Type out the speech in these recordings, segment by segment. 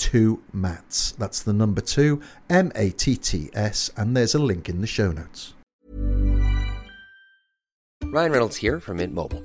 two mats. That's the number two, M A T T S, and there's a link in the show notes. Ryan Reynolds here from Mint Mobile.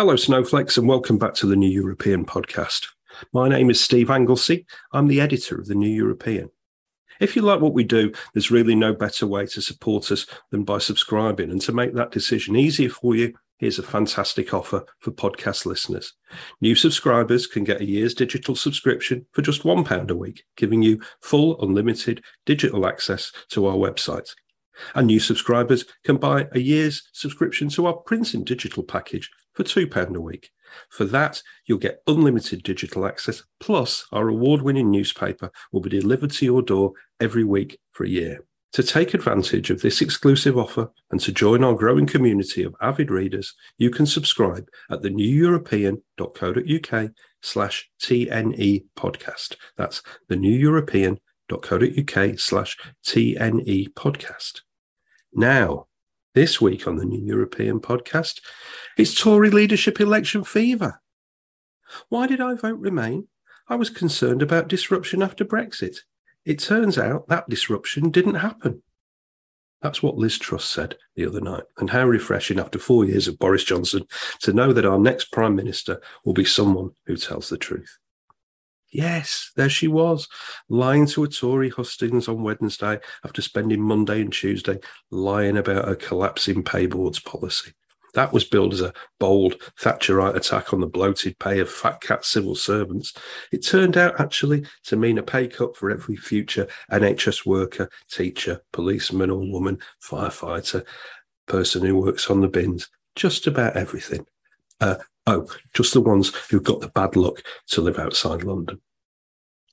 Hello, Snowflakes, and welcome back to the New European podcast. My name is Steve Anglesey. I'm the editor of the New European. If you like what we do, there's really no better way to support us than by subscribing. And to make that decision easier for you, here's a fantastic offer for podcast listeners. New subscribers can get a year's digital subscription for just £1 a week, giving you full unlimited digital access to our website. And new subscribers can buy a year's subscription to our print and digital package for £2 a week. For that, you'll get unlimited digital access, plus our award winning newspaper will be delivered to your door every week for a year. To take advantage of this exclusive offer and to join our growing community of avid readers, you can subscribe at the neweuropean.co.uk slash TNE podcast. That's the neweuropean.co.uk slash TNE podcast. Now, this week on the New European podcast, it's Tory leadership election fever. Why did I vote Remain? I was concerned about disruption after Brexit. It turns out that disruption didn't happen. That's what Liz Truss said the other night. And how refreshing after four years of Boris Johnson to know that our next Prime Minister will be someone who tells the truth. Yes, there she was, lying to a Tory hustings on Wednesday after spending Monday and Tuesday lying about her collapsing pay boards policy. That was billed as a bold Thatcherite attack on the bloated pay of fat cat civil servants. It turned out actually to mean a pay cut for every future NHS worker, teacher, policeman or woman, firefighter, person who works on the bins, just about everything. Oh, just the ones who've got the bad luck to live outside London.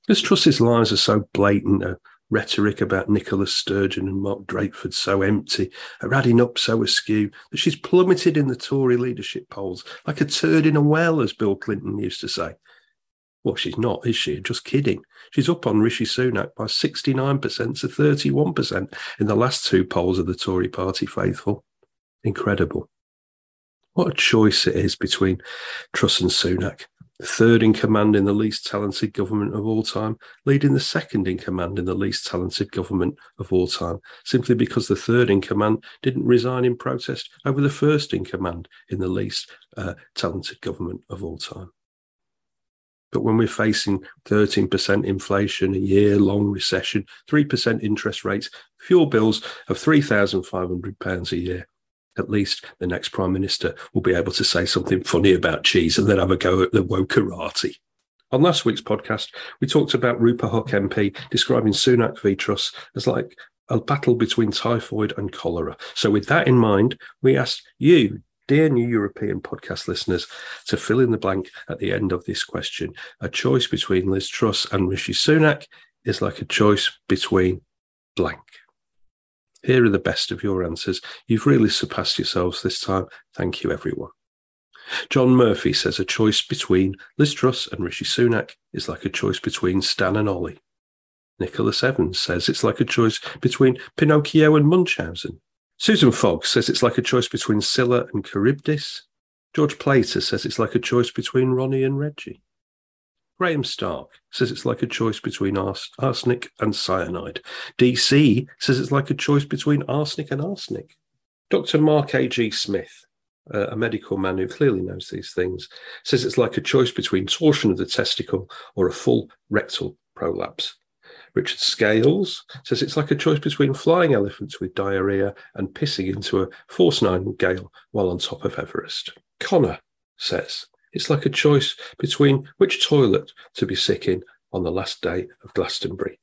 Liz Truss's lies are so blatant, her rhetoric about Nicholas Sturgeon and Mark Drakeford so empty, her adding up so askew that she's plummeted in the Tory leadership polls like a turd in a well, as Bill Clinton used to say. Well, she's not, is she? Just kidding. She's up on Rishi Sunak by 69% to 31% in the last two polls of the Tory party faithful. Incredible. What a choice it is between Truss and Sunak. Third in command in the least talented government of all time, leading the second in command in the least talented government of all time, simply because the third in command didn't resign in protest over the first in command in the least uh, talented government of all time. But when we're facing 13% inflation, a year long recession, 3% interest rates, fuel bills of £3,500 a year, at least the next Prime Minister will be able to say something funny about cheese and then have a go at the wokerati. On last week's podcast, we talked about Rupa Huq MP describing Sunak v Truss as like a battle between typhoid and cholera. So, with that in mind, we asked you, dear New European podcast listeners, to fill in the blank at the end of this question. A choice between Liz Truss and Rishi Sunak is like a choice between blank. Here are the best of your answers. You've really surpassed yourselves this time. Thank you, everyone. John Murphy says a choice between Liz Truss and Rishi Sunak is like a choice between Stan and Ollie. Nicholas Evans says it's like a choice between Pinocchio and Munchausen. Susan Fogg says it's like a choice between Scylla and Charybdis. George Plater says it's like a choice between Ronnie and Reggie. Graham Stark says it's like a choice between ars- arsenic and cyanide. DC says it's like a choice between arsenic and arsenic. Dr. Mark A.G. Smith, uh, a medical man who clearly knows these things, says it's like a choice between torsion of the testicle or a full rectal prolapse. Richard Scales says it's like a choice between flying elephants with diarrhea and pissing into a force nine gale while on top of Everest. Connor says it's like a choice between which toilet to be sick in on the last day of Glastonbury.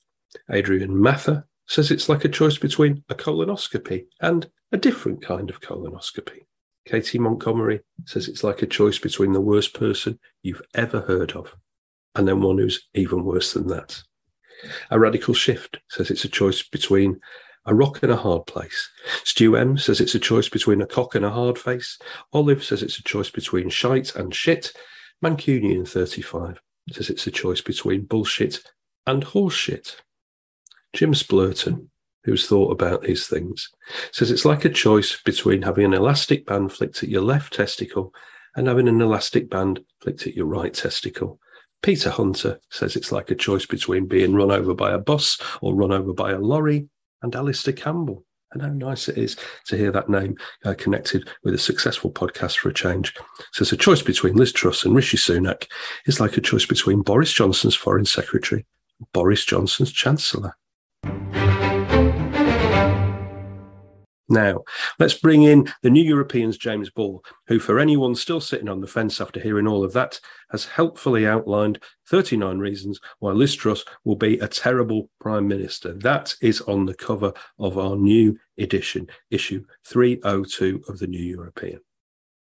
Adrian Mather says it's like a choice between a colonoscopy and a different kind of colonoscopy. Katie Montgomery says it's like a choice between the worst person you've ever heard of and then one who's even worse than that. A radical shift says it's a choice between a rock and a hard place. Stu M says it's a choice between a cock and a hard face. Olive says it's a choice between shite and shit. Mancunian 35 says it's a choice between bullshit and horseshit. Jim Splurton, who's thought about these things, says it's like a choice between having an elastic band flicked at your left testicle and having an elastic band flicked at your right testicle. Peter Hunter says it's like a choice between being run over by a bus or run over by a lorry, and Alistair Campbell. And how nice it is to hear that name uh, connected with a successful podcast for a change. So it's a choice between Liz Truss and Rishi Sunak is like a choice between Boris Johnson's Foreign Secretary and Boris Johnson's Chancellor. Now, let's bring in the new Europeans, James Ball, who, for anyone still sitting on the fence after hearing all of that, has helpfully outlined 39 reasons why Liz Truss will be a terrible Prime Minister. That is on the cover of our new edition, issue 302 of the New European.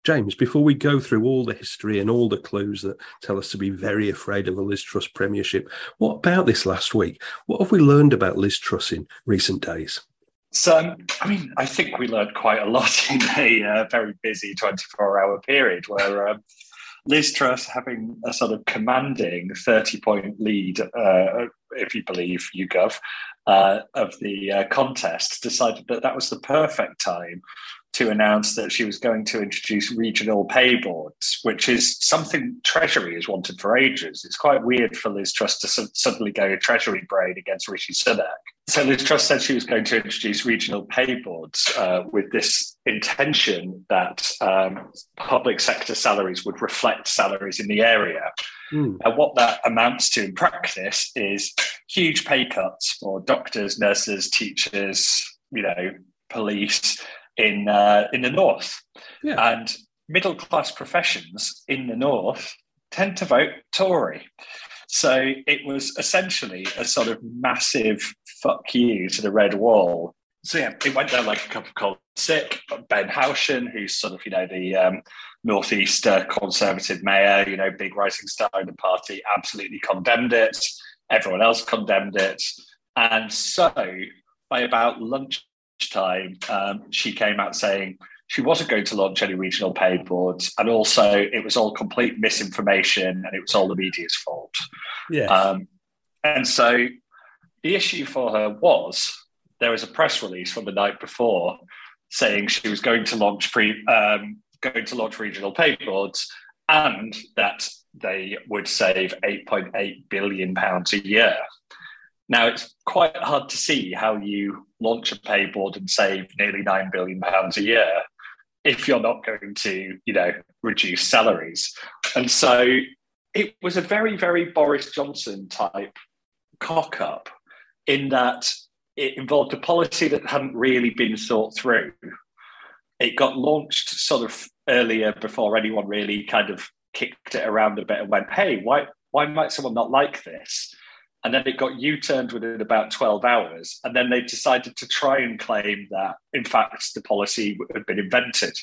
James, before we go through all the history and all the clues that tell us to be very afraid of a Liz Truss premiership, what about this last week? What have we learned about Liz Truss in recent days? So, um, I mean, I think we learned quite a lot in a uh, very busy 24 hour period where um, Liz Truss, having a sort of commanding 30 point lead, uh, if you believe YouGov, uh, of the uh, contest, decided that that was the perfect time to announce that she was going to introduce regional pay boards, which is something Treasury has wanted for ages. It's quite weird for Liz Truss to su- suddenly go Treasury brain against Rishi Sunak. So Liz Truss said she was going to introduce regional pay boards uh, with this intention that um, public sector salaries would reflect salaries in the area. Mm. And what that amounts to in practice is huge pay cuts for doctors, nurses, teachers, you know, police in uh, in the north, yeah. and middle class professions in the north tend to vote Tory. So it was essentially a sort of massive fuck you to the red wall. So yeah, it went down like a cup of cold sick. Ben Houchen, who's sort of you know the um, northeast uh, conservative mayor, you know, big rising star in the party, absolutely condemned it. Everyone else condemned it, and so by about lunch time, um, she came out saying she wasn't going to launch any regional pay boards, and also it was all complete misinformation, and it was all the media's fault. Yeah. Um, and so the issue for her was there was a press release from the night before saying she was going to launch pre um, going to launch regional pay boards, and that they would save 8.8 billion pounds a year. Now, it's quite hard to see how you launch a pay board and save nearly £9 billion a year if you're not going to, you know, reduce salaries. And so it was a very, very Boris Johnson type cock up in that it involved a policy that hadn't really been thought through. It got launched sort of earlier before anyone really kind of kicked it around a bit and went, hey, why, why might someone not like this? And then it got U-turned within about 12 hours. And then they decided to try and claim that, in fact, the policy had been invented,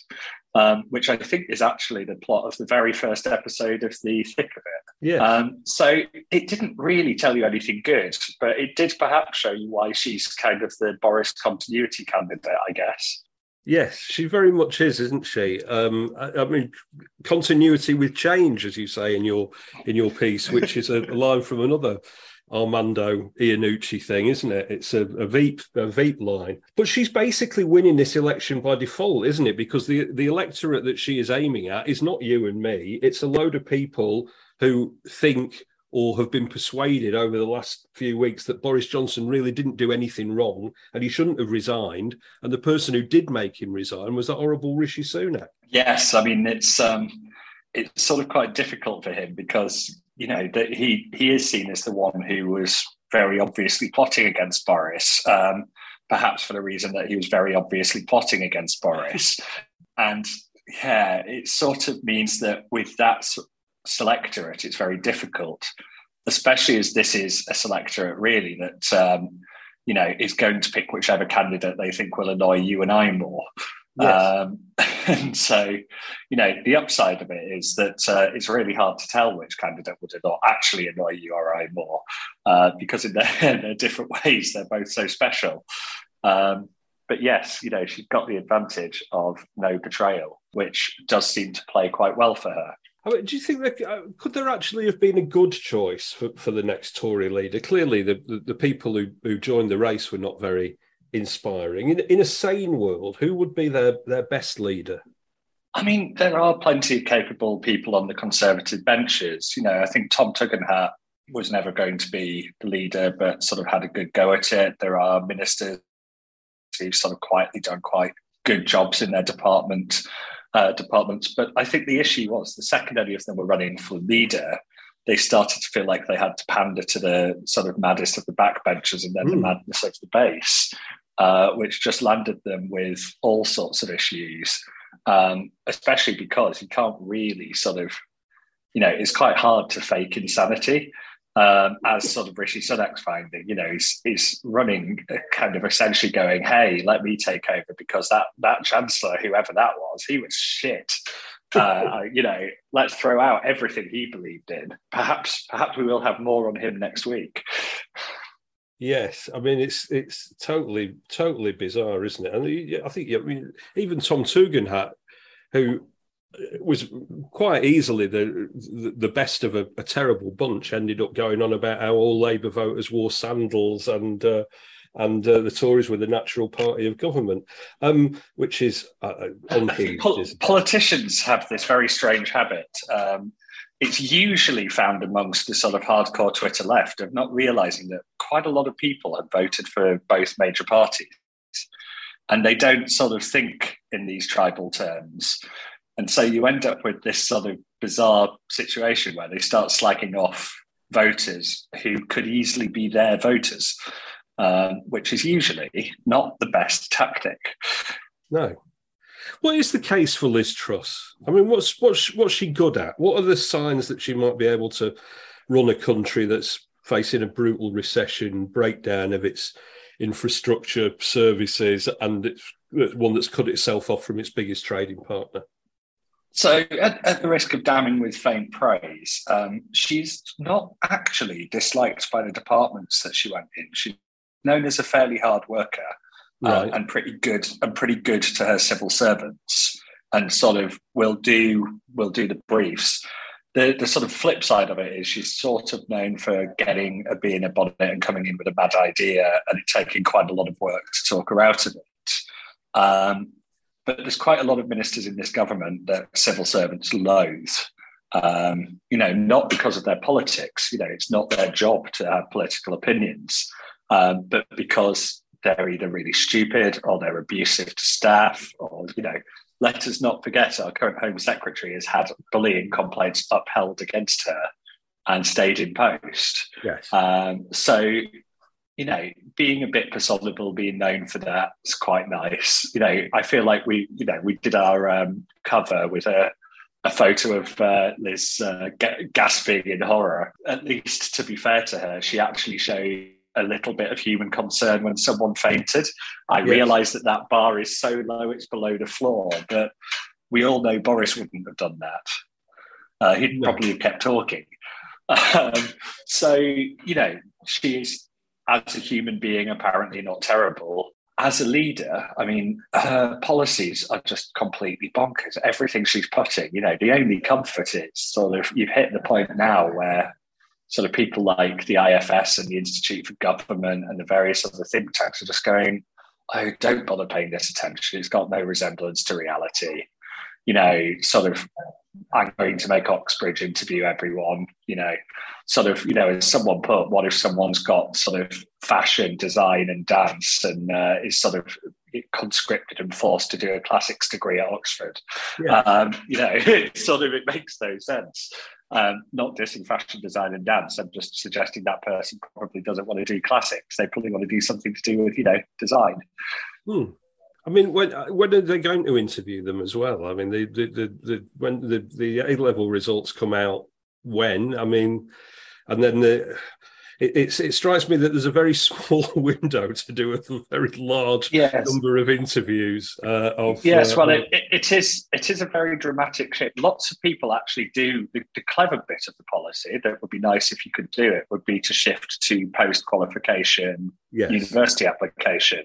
um, which I think is actually the plot of the very first episode of The Thick of It. Yeah. Um, so it didn't really tell you anything good, but it did perhaps show you why she's kind of the Boris continuity candidate, I guess. Yes, she very much is, isn't she? Um, I, I, mean, continuity with change, as you say in your in your piece, which is a line from another Armando Iannucci thing, isn't it? It's a, a Veep a Veep line. But she's basically winning this election by default, isn't it? Because the the electorate that she is aiming at is not you and me. It's a load of people who think or have been persuaded over the last few weeks that Boris Johnson really didn't do anything wrong and he shouldn't have resigned. And the person who did make him resign was that horrible Rishi Sunak. Yes, I mean it's um, it's sort of quite difficult for him because you know that he he is seen as the one who was very obviously plotting against Boris, um, perhaps for the reason that he was very obviously plotting against Boris, and yeah, it sort of means that with that selectorate, it's very difficult, especially as this is a selectorate really that um, you know is going to pick whichever candidate they think will annoy you and I more. Yes. Um, and so, you know, the upside of it is that uh, it's really hard to tell which candidate would not actually annoy you or I more, uh, because in their, in their, different ways, they're both so special. Um, but yes, you know, she's got the advantage of no betrayal, which does seem to play quite well for her. I mean, do you think that uh, could there actually have been a good choice for, for the next Tory leader? Clearly, the, the, the people who, who joined the race were not very inspiring. In, in a sane world, who would be their, their best leader? I mean, there are plenty of capable people on the Conservative benches. You know, I think Tom Tugendhat was never going to be the leader, but sort of had a good go at it. There are ministers who've sort of quietly done quite good jobs in their department uh, departments. But I think the issue was the second any of them were running for leader, they started to feel like they had to pander to the sort of maddest of the backbenchers and then mm. the hmm. madness of the base uh, which just landed them with all sorts of issues, um, especially because you can't really sort of, you know, it's quite hard to fake insanity. Um, as sort of Rishi Sunak's finding, you know, he's, he's running kind of essentially going, "Hey, let me take over because that that chancellor, whoever that was, he was shit." Uh, you know, let's throw out everything he believed in. Perhaps, perhaps we will have more on him next week. Yes, I mean it's it's totally totally bizarre, isn't it? And I think I mean even Tom Tugendhat, who uh, was quite easily the the best of a, a, terrible bunch, ended up going on about how all Labour voters wore sandals and uh, and uh, the Tories were the natural party of government, um, which is uh, unhinged. Pol- politicians have this very strange habit. Um, it's usually found amongst the sort of hardcore Twitter left of not realizing that quite a lot of people have voted for both major parties. And they don't sort of think in these tribal terms. And so you end up with this sort of bizarre situation where they start slagging off voters who could easily be their voters, um, which is usually not the best tactic. No, what is the case for Liz Truss? I mean, what's what's what's she good at? What are the signs that she might be able to run a country that's facing a brutal recession, breakdown of its infrastructure, services, and it's one that's cut itself off from its biggest trading partner? So, at, at, the risk of damning with faint praise, um, she's not actually disliked by the departments that she went in. She's known as a fairly hard worker right. uh, and pretty good and pretty good to her civil servants, and sort of will do will do the briefs. The, the sort of flip side of it is she's sort of known for getting a bee in a bonnet and coming in with a bad idea and it taking quite a lot of work to talk her out of it. Um, but there's quite a lot of ministers in this government that civil servants loathe. Um, you know, not because of their politics. You know, it's not their job to have political opinions, um, but because they're either really stupid or they're abusive to staff or you know let us not forget our current home secretary has had bullying complaints upheld against her and stayed in post. Yes. Um, so you know being a bit personible being known for that is quite nice. You know i feel like we you know we did our um, cover with a a photo of uh, Liz uh, gasping in horror. At least, to be fair to her, she actually showed a little bit of human concern when someone fainted. I yes. realise that that bar is so low it's below the floor, but we all know Boris wouldn't have done that. Uh, he'd no. probably have kept talking. Um, so, you know, she is, as a human being, apparently not terrible as a leader, I mean, her policies are just completely bonkers. Everything she's putting, you know, the only comfort is sort of you've hit the point now where sort of people like the IFS and the Institute for Government and the various other think tanks are just going, oh, don't bother paying this attention. It's got no resemblance to reality. You know, sort of I'm going to make Oxbridge interview everyone, you know, sort of, you know, as someone put, what if someone's got sort of fashion, design, and dance and uh, is sort of conscripted and forced to do a classics degree at Oxford? Yeah. Um, you know, it sort of, it makes no sense. Um, not dissing fashion design and dance. I'm just suggesting that person probably doesn't want to do classics. They probably want to do something to do with, you know, design. Hmm. I mean, when when are they going to interview them as well? I mean, the the the, the when the the A level results come out when? I mean, and then the it, it, strikes me that there's a very small window to do a very large yes. number of interviews. Uh, of yes, uh, well, it, it is it is a very dramatic shift. Lots of people actually do the, the, clever bit of the policy that would be nice if you could do it would be to shift to post qualification yes. university application.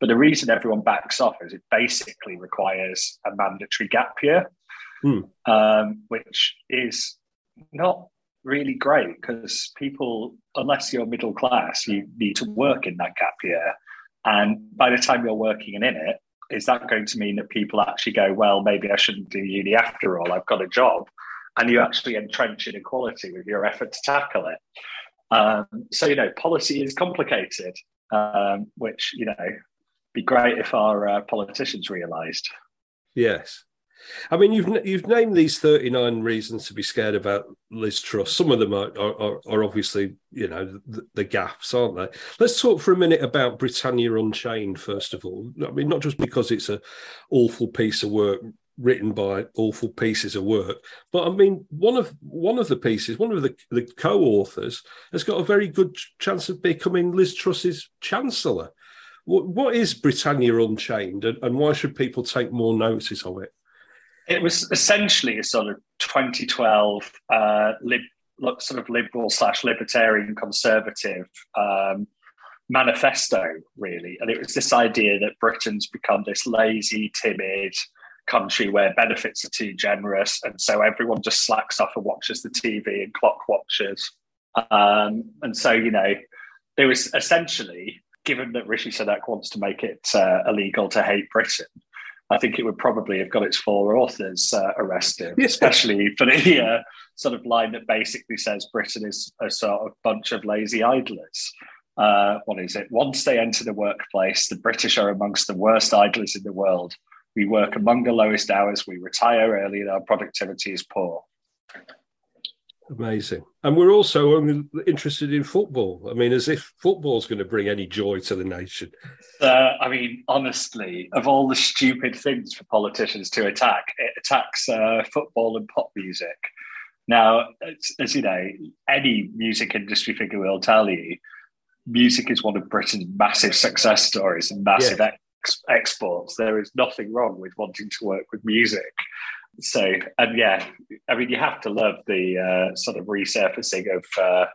But the reason everyone backs off is it basically requires a mandatory gap year, hmm. um, which is not really great because people, unless you're middle class, you need to work in that gap year. And by the time you're working and in it, is that going to mean that people actually go, well, maybe I shouldn't do uni after all? I've got a job. And you actually entrench inequality with your effort to tackle it. Um, so, you know, policy is complicated, um, which, you know, be great if our uh, politicians realised. Yes. I mean, you've you've named these thirty nine reasons to be scared about Liz Truss. Some of them are are, are obviously you know the, the, aren't they? Let's talk for a minute about Britannia Unchained first of all. I mean, not just because it's a awful piece of work written by awful pieces of work, but I mean, one of one of the pieces, one of the, the co-authors, has got a very good chance of becoming Liz Truss's chancellor. What, what is Britannia Unchained, and, and why should people take more notice of it? It was essentially a sort of 2012 uh, lib, sort of liberal slash libertarian conservative um, manifesto, really. And it was this idea that Britain's become this lazy, timid country where benefits are too generous. And so everyone just slacks off and watches the TV and clock watches. Um, and so, you know, there was essentially, given that Rishi Sunak wants to make it uh, illegal to hate Britain, I think it would probably have got its four authors uh, arrested, especially for the uh, sort of line that basically says Britain is a sort of bunch of lazy idlers. Uh, what is it? Once they enter the workplace, the British are amongst the worst idlers in the world. We work among the lowest hours, we retire early, and our productivity is poor. Amazing. And we're also only interested in football. I mean, as if football's going to bring any joy to the nation. Uh, I mean, honestly, of all the stupid things for politicians to attack, it attacks uh, football and pop music. Now, as, as, you know, any music industry figure will tell you, music is one of Britain's massive success stories and massive yeah. ex- exports. There is nothing wrong with wanting to work with music. So, and yeah, I mean, you have to love the uh, sort of resurfacing of uh,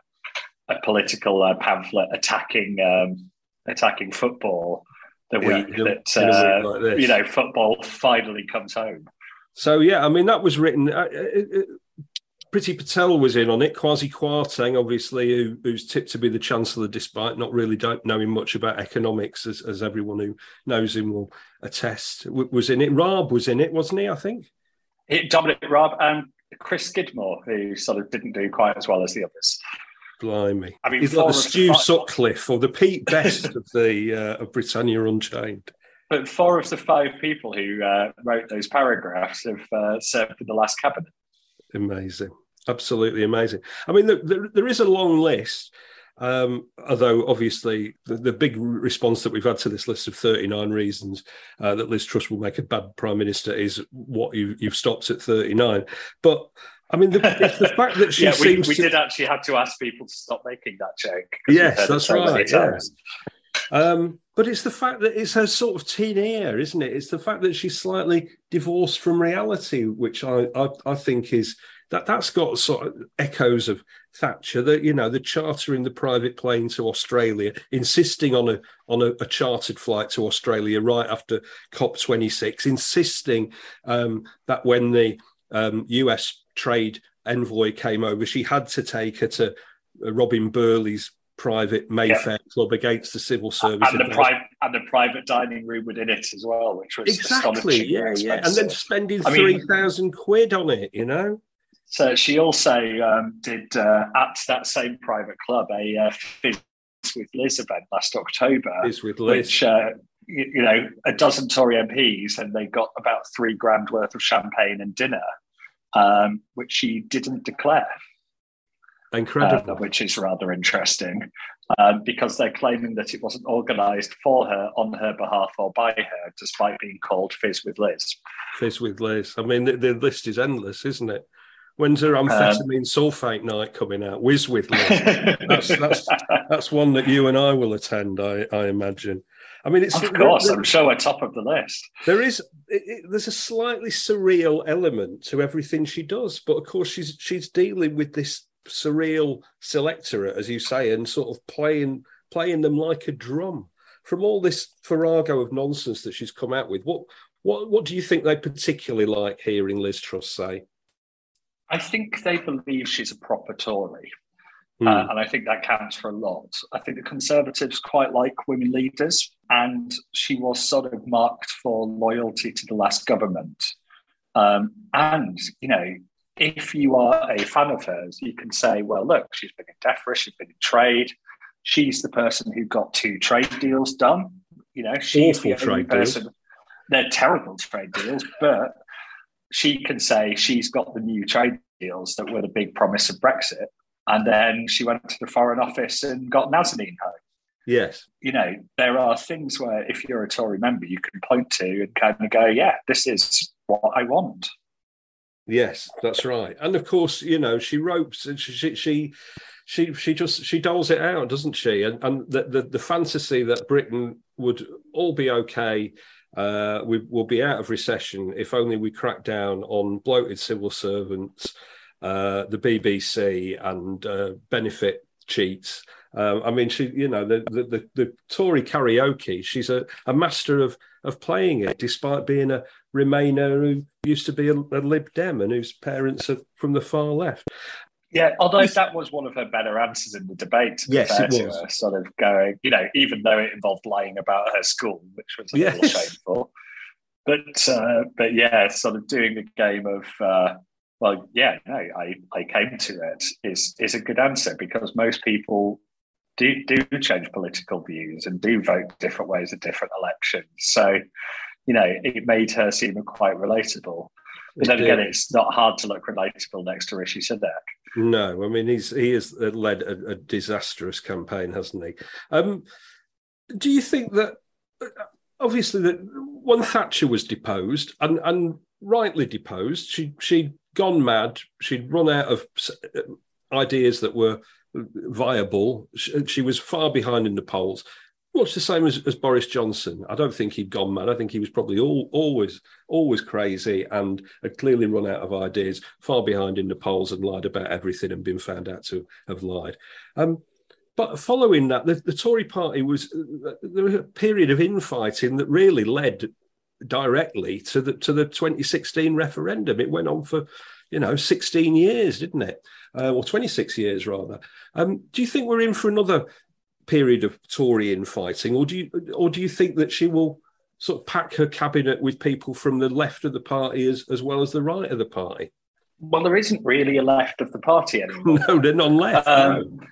a political uh, pamphlet attacking um, attacking football the yeah, week that uh, like you know football finally comes home. So yeah, I mean that was written. Uh, Priti Patel was in on it. Kwasi Kwarteng, obviously, who, who's tipped to be the chancellor, despite not really don't knowing much about economics, as, as everyone who knows him will attest, was in it. Raab was in it, wasn't he? I think. It, Dominic Raab and Chris Skidmore, who sort of didn't do quite as well as the others. Blimey! I mean, he's like the Stu Sutcliffe or the Pete Best of the uh, of Britannia Unchained. But four of the five people who uh, wrote those paragraphs have uh, served in the last cabinet. Amazing, absolutely amazing. I mean, look, there, there is a long list. Um, although obviously the, the, big response that we've had to this list of 39 reasons uh, that Liz Truss will make a bad prime minister is what you, have stopped at 39. But I mean, the, it's the fact that she yeah, seems we, we to... did actually have to ask people to stop making that joke. Yes, that's so right. Yeah. Um, but it's the fact that it's her sort of teen air, isn't it? It's the fact that she's slightly divorced from reality, which I, I, I think is that that's got sort of echoes of Thatcher. That you know, the chartering the private plane to Australia, insisting on a on a, a chartered flight to Australia right after COP twenty six, insisting um, that when the um, US trade envoy came over, she had to take her to uh, Robin Birley's private Mayfair yeah. club against the civil service. And the, private and the private dining room within it as well, which was exactly, yeah, yeah. And then spending I 3,000 quid on it, you know? So she also um, did uh, at that same private club a uh, Fizz with Liz event last October. Fizz with Liz. Which, uh, you, you, know, a dozen Tory MPs and they got about three grand worth of champagne and dinner, um, which she didn't declare. Incredible. Uh, which is rather interesting um, because they're claiming that it wasn't organised for her, on her behalf, or by her, despite being called Fizz with Liz. Fizz with Liz. I mean, the, the list is endless, isn't it? When's her amphetamine um, sulfate night coming out? Whiz with Liz. that's, that's, that's one that you and I will attend, I, I imagine. I mean, it's of course. There, I'm sure we're top of the list. There is. It, it, there's a slightly surreal element to everything she does, but of course, she's she's dealing with this surreal selectorate, as you say, and sort of playing playing them like a drum. From all this farrago of nonsense that she's come out with, what what what do you think they particularly like hearing Liz Truss say? I think they believe she's a proper Tory. Mm. Uh, and I think that counts for a lot. I think the Conservatives quite like women leaders, and she was sort of marked for loyalty to the last government. Um, and, you know, if you are a fan of hers, you can say, well, look, she's been in DEFRA, she's been in trade. She's the person who got two trade deals done. You know, she's Awful the only person. Deals. They're terrible trade deals, but she can say she's got the new trade deals that were the big promise of Brexit. And then she went to the Foreign Office and got Nazanin home. Yes. You know, there are things where if you're a Tory member, you can point to and kind of go, yeah, this is what I want. Yes, that's right. And of course, you know, she ropes and she, she, she she she just she doles it out, doesn't she? And and the the, the fantasy that Britain would all be okay, uh, we will be out of recession if only we crack down on bloated civil servants, uh, the BBC, and uh, benefit cheats. Um, I mean, she, you know, the, the, the the Tory karaoke. She's a, a master of of playing it, despite being a Remainer who used to be a, a Lib Dem and whose parents are from the far left. Yeah, although that was one of her better answers in the debate. yes, it was. Her, sort of going, you know, even though it involved lying about her school, which was a yes. little shameful. But uh, but yeah, sort of doing the game of uh, well, yeah, no, I, I came to it is is a good answer because most people do do change political views and do vote different ways at different elections. So you know, it made her seem quite relatable. But then again, it's not hard to look relatable next to Rishi Sunak. No, I mean he's he has led a, a disastrous campaign, hasn't he? Um, do you think that obviously that when Thatcher was deposed and and rightly deposed, she she'd gone mad, she'd run out of ideas that were viable. She, she was far behind in the polls much the same as, as, Boris Johnson. I don't think he'd gone mad. I think he was probably all, always, always crazy and had clearly run out of ideas, far behind in the polls and lied about everything and been found out to have lied. Um, but following that, the, the Tory party was there was a period of infighting that really led directly to the to the 2016 referendum. It went on for you know 16 years, didn't it? Uh, or 26 years rather. Um, do you think we're in for another period of Tory infighting, or do you or do you think that she will sort of pack her cabinet with people from the left of the party as, as well as the right of the party? Well, there isn't really a left of the party anymore. no, they're non left. Um, no.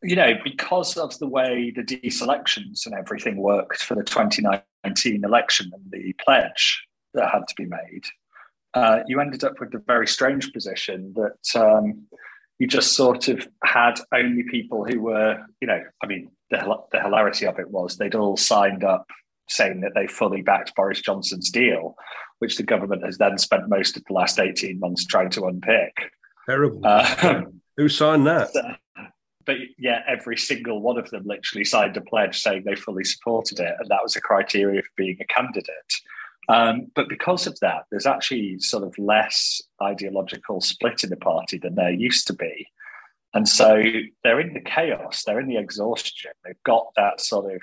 You know, because of the way the deselections and everything worked for the 2019 election and the pledge that had to be made, uh, you ended up with the very strange position that um, you just sort of had only people who were, you know, I mean, the, the hilarity of it was they'd all signed up saying that they fully backed Boris Johnson's deal, which the government has then spent most of the last 18 months trying to unpick. Terrible. Uh, Who signed that? But yeah, every single one of them literally signed a pledge saying they fully supported it. And that was a criteria for being a candidate. Um, but because of that, there's actually sort of less ideological split in the party than there used to be. And so they're in the chaos, they're in the exhaustion. They've got that sort of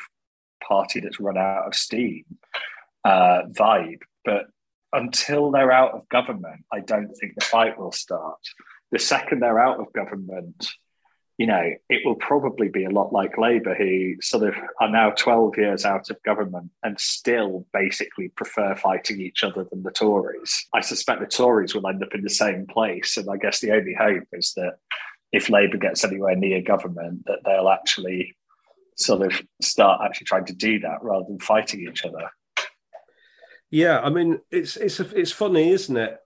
party that's run out of steam uh, vibe. But until they're out of government, I don't think the fight will start. The second they're out of government, you know, it will probably be a lot like Labour, who sort of are now 12 years out of government and still basically prefer fighting each other than the Tories. I suspect the Tories will end up in the same place. And I guess the only hope is that if Labour gets anywhere near government, that they'll actually sort of start actually trying to do that rather than fighting each other. Yeah, I mean, it's it's it's funny, isn't it?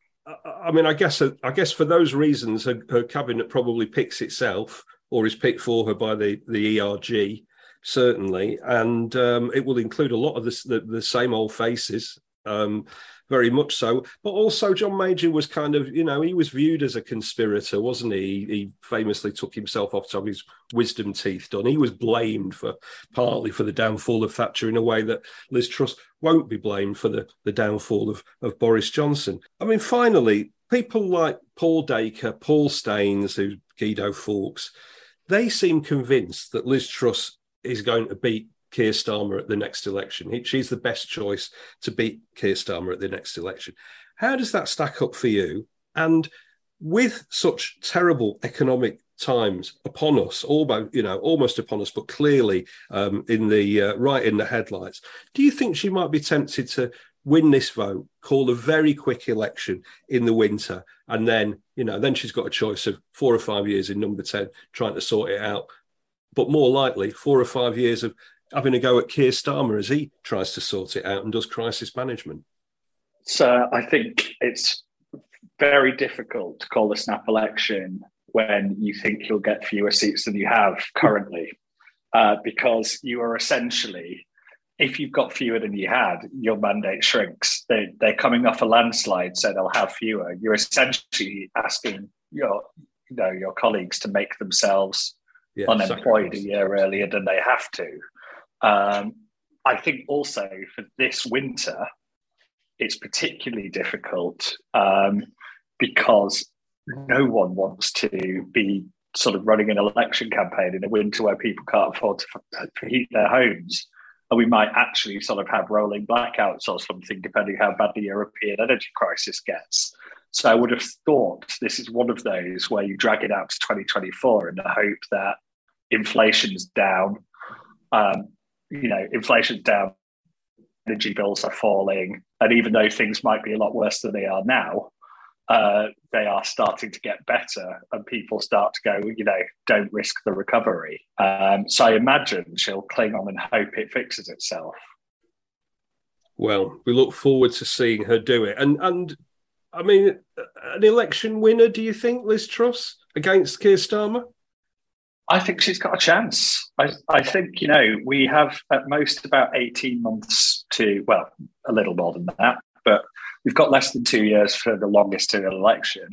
I mean, I guess I guess for those reasons, her, her cabinet probably picks itself or is picked for her by the, the ERG, certainly. And um, it will include a lot of the, the same old faces, um, very much so. But also, John Major was kind of, you know, he was viewed as a conspirator, wasn't he? He famously took himself off to have his wisdom teeth done. He was blamed for partly for the downfall of Thatcher in a way that Liz Truss won't be blamed for the, the downfall of, of Boris Johnson. I mean, finally, people like Paul Dacre, Paul Staines, who's Guido Fawkes, they seem convinced that Liz Truss is going to beat Keir Starmer at the next election. She's the best choice to beat Keir Starmer at the next election. How does that stack up for you? And with such terrible economic times upon us, almost you know, almost upon us, but clearly um, in the uh, right in the headlights, do you think she might be tempted to win this vote, call a very quick election in the winter, and then, you know, then she's got a choice of four or five years in number 10 trying to sort it out. But more likely, four or five years of having a go at Keir Starmer as he tries to sort it out and does crisis management. So I think it's very difficult to call a snap election when you think you'll get fewer seats than you have currently, uh, because you are essentially if you've got fewer than you had, your mandate shrinks. They, they're coming off a landslide, so they'll have fewer. You're essentially asking your, you know, your colleagues to make themselves yeah, unemployed a year earlier than they have to. Um, I think also for this winter, it's particularly difficult um, because no one wants to be sort of running an election campaign in a winter where people can't afford to, to heat their homes and we might actually sort of have rolling blackouts or something, depending how bad the European energy crisis gets. So I would have thought this is one of those where you drag it out to 2024 in the hope that inflation's down. Um, you know, inflation's down, energy bills are falling, and even though things might be a lot worse than they are now, uh, they are starting to get better and people start to go, you know, don't risk the recovery. Um, so I imagine she'll cling on and hope it fixes itself. Well, we look forward to seeing her do it. And and I mean, an election winner, do you think, Liz Truss against Keir Starmer? I think she's got a chance. I, I think, you know, we have at most about 18 months to, well, a little more than that, but we've got less than two years for the longest term election,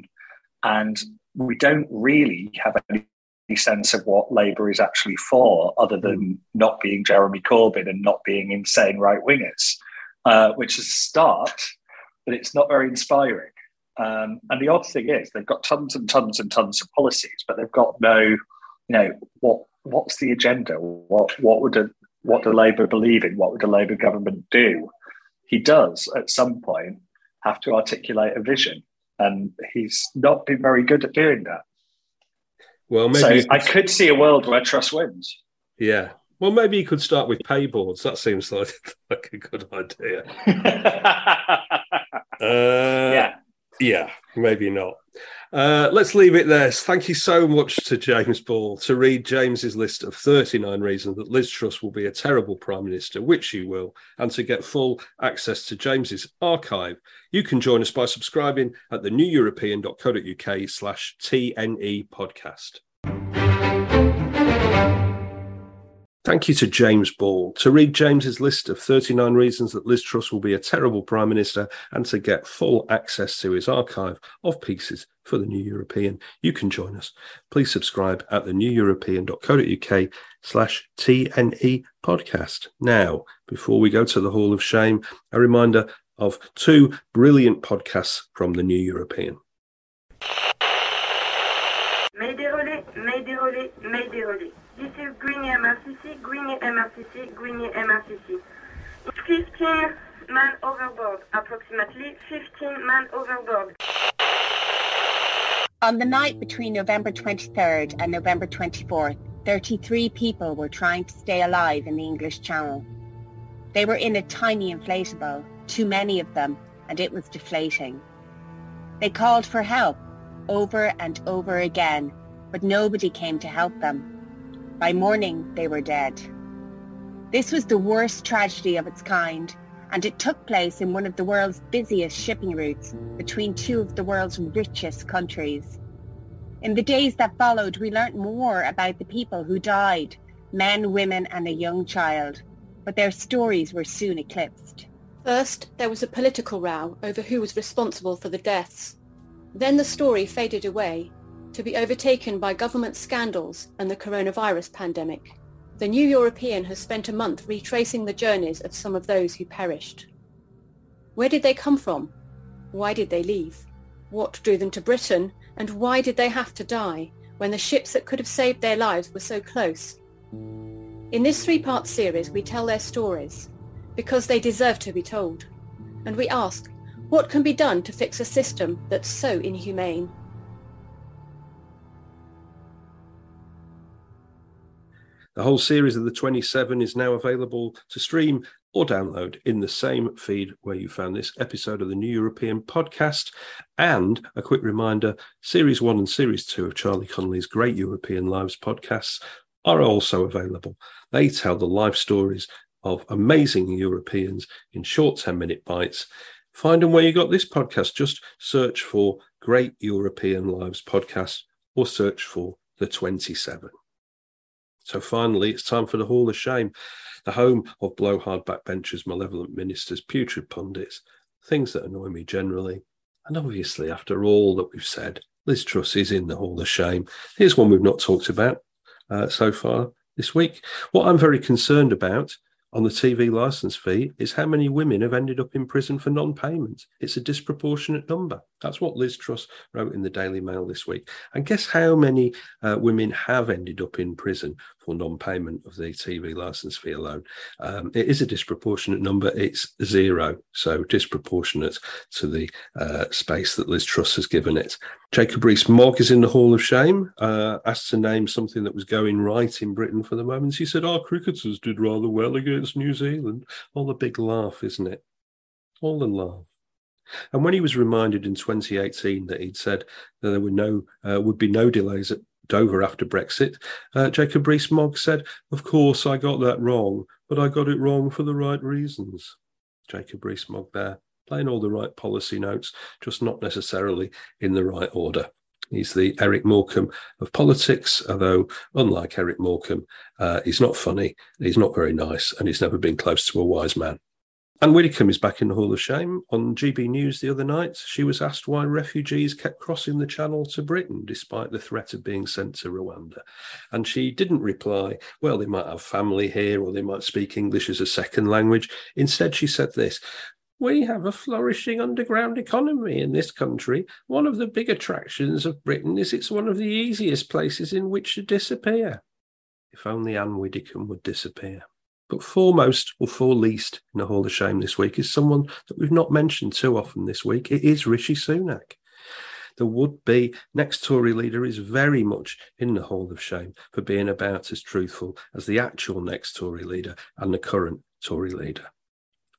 and we don't really have any sense of what Labour is actually for, other than not being Jeremy Corbyn and not being insane right wingers, uh, which is a start, but it's not very inspiring. Um, and the odd thing is, they've got tons and tons and tons of policies, but they've got no, you know, what what's the agenda? What what would a what do Labour believe in? What would a Labour government do? He does at some point have to articulate a vision. And he's not been very good at doing that. Well, maybe so I could see a world where Truss wins. Yeah. Well, maybe you could start with pay boards. That seems like, like a good idea. uh, yeah. Yeah, maybe not. Uh, let's leave it there. Thank you so much to James Ball to read James's list of 39 reasons that Liz Truss will be a terrible Prime Minister, which she will, and to get full access to James's archive. You can join us by subscribing at the neweuropean.co.uk slash TNE podcast. Thank you to James Ball. To read James's list of 39 reasons that Liz Truss will be a terrible Prime Minister and to get full access to his archive of pieces for the New European, you can join us. Please subscribe at the neweuropean.co.uk slash TNE podcast. Now, before we go to the Hall of Shame, a reminder of two brilliant podcasts from the New European. This is Greenie MRCC, Greenie MRCC, Greenie MRCC. 15 man overboard, approximately 15 man overboard. On the night mm. between November 23rd and November 24th, 33 people were trying to stay alive in the English Channel. They were in a tiny inflatable, too many of them, and it was deflating. They called for help over and over again, but nobody came to help them. By morning, they were dead. This was the worst tragedy of its kind, and it took place in one of the world's busiest shipping routes between two of the world's richest countries. In the days that followed, we learnt more about the people who died, men, women, and a young child, but their stories were soon eclipsed. First, there was a political row over who was responsible for the deaths. Then the story faded away to be overtaken by government scandals and the coronavirus pandemic. The New European has spent a month retracing the journeys of some of those who perished. Where did they come from? Why did they leave? What drew them to Britain? And why did they have to die when the ships that could have saved their lives were so close? In this three-part series, we tell their stories because they deserve to be told. And we ask, what can be done to fix a system that's so inhumane? The whole series of the 27 is now available to stream or download in the same feed where you found this episode of the New European podcast. And a quick reminder Series 1 and Series 2 of Charlie Connelly's Great European Lives podcasts are also available. They tell the life stories of amazing Europeans in short 10 minute bites. Find them where you got this podcast. Just search for Great European Lives podcast or search for the 27. So finally, it's time for the Hall of Shame, the home of blowhard backbenchers, malevolent ministers, putrid pundits, things that annoy me generally. And obviously, after all that we've said, Liz Truss is in the Hall of Shame. Here's one we've not talked about uh, so far this week. What I'm very concerned about on the TV license fee is how many women have ended up in prison for non payment. It's a disproportionate number. That's what Liz Truss wrote in the Daily Mail this week. And guess how many uh, women have ended up in prison for non payment of the TV license fee alone? Um, it is a disproportionate number. It's zero. So disproportionate to the uh, space that Liz Truss has given it. Jacob Rees-Mogg is in the Hall of Shame, uh, asked to name something that was going right in Britain for the moment. He said, Our cricketers did rather well against New Zealand. All a big laugh, isn't it? All the laugh. And when he was reminded in 2018 that he'd said that there were no uh, would be no delays at Dover after Brexit, uh, Jacob Rees-Mogg said, "Of course, I got that wrong, but I got it wrong for the right reasons." Jacob Rees-Mogg there, playing all the right policy notes, just not necessarily in the right order. He's the Eric Morecambe of politics, although, unlike Eric Morecambe, uh, he's not funny, he's not very nice, and he's never been close to a wise man. Ann Widdecombe is back in the Hall of Shame. On GB News the other night, she was asked why refugees kept crossing the channel to Britain despite the threat of being sent to Rwanda. And she didn't reply, well, they might have family here or they might speak English as a second language. Instead, she said this we have a flourishing underground economy in this country. One of the big attractions of Britain is it's one of the easiest places in which to disappear. If only Ann Widdecombe would disappear. But foremost or foremost in the Hall of Shame this week is someone that we've not mentioned too often this week. It is Rishi Sunak. The would be next Tory leader is very much in the Hall of Shame for being about as truthful as the actual next Tory leader and the current Tory leader.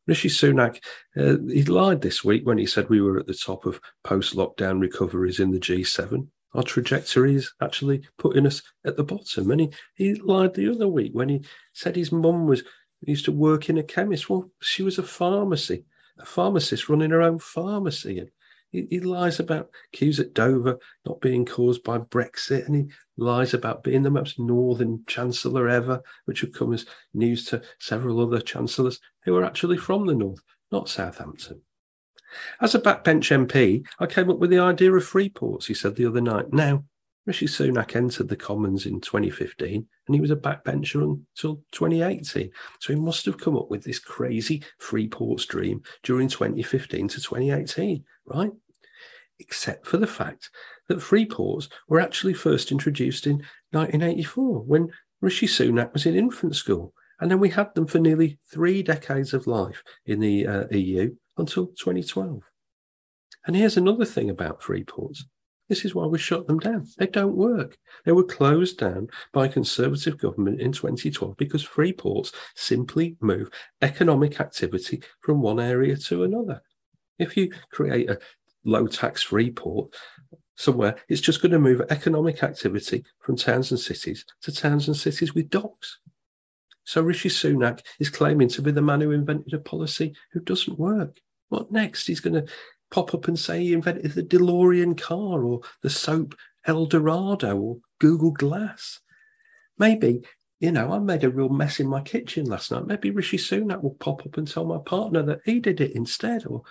Rishi Sunak, uh, he lied this week when he said we were at the top of post lockdown recoveries in the G7. Our trajectory is actually putting us at the bottom. And he, he lied the other week when he said his mum was used to work in a chemist. Well, she was a pharmacy, a pharmacist running her own pharmacy. And he, he lies about queues at Dover not being caused by Brexit. And he lies about being the most northern chancellor ever, which would come as news to several other chancellors who are actually from the north, not Southampton. As a backbench MP, I came up with the idea of free ports, he said the other night. Now, Rishi Sunak entered the Commons in 2015 and he was a backbencher until 2018. So he must have come up with this crazy free ports dream during 2015 to 2018, right? Except for the fact that free ports were actually first introduced in 1984 when Rishi Sunak was in infant school. And then we had them for nearly three decades of life in the uh, EU until 2012. And here's another thing about free ports this is why we shut them down. They don't work. They were closed down by Conservative government in 2012 because free ports simply move economic activity from one area to another. If you create a low tax free port somewhere, it's just going to move economic activity from towns and cities to towns and cities with docks. So Rishi Sunak is claiming to be the man who invented a policy who doesn't work. What next? He's going to pop up and say he invented the DeLorean car or the soap Eldorado or Google Glass. Maybe, you know, I made a real mess in my kitchen last night. Maybe Rishi Sunak will pop up and tell my partner that he did it instead. Or,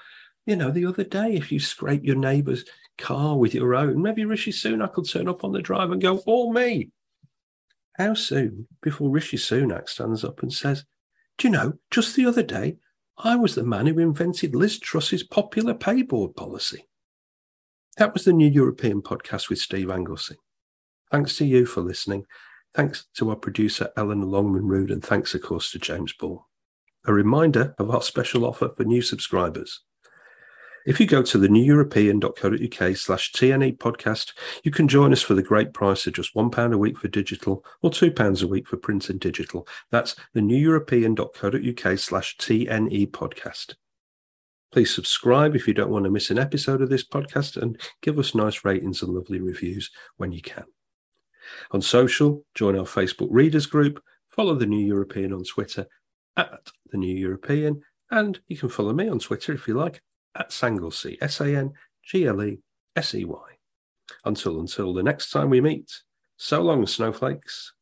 you know, the other day, if you scrape your neighbour's car with your own, maybe Rishi Sunak will turn up on the drive and go, all me. How soon before Rishi Sunak stands up and says, Do you know, just the other day, I was the man who invented Liz Truss's popular pay board policy. That was the New European podcast with Steve Anglesey. Thanks to you for listening. Thanks to our producer, Ellen Longman Rood, and thanks, of course, to James Ball. A reminder of our special offer for new subscribers. If you go to the neweuropean.co.uk slash TNE podcast, you can join us for the great price of just £1 a week for digital or £2 a week for print and digital. That's the neweuropean.co.uk slash TNE podcast. Please subscribe if you don't want to miss an episode of this podcast and give us nice ratings and lovely reviews when you can. On social, join our Facebook readers group, follow the New European on Twitter at the New European, and you can follow me on Twitter if you like at Sanglesey, S A N G L E S E Y. Until until the next time we meet, so long, snowflakes.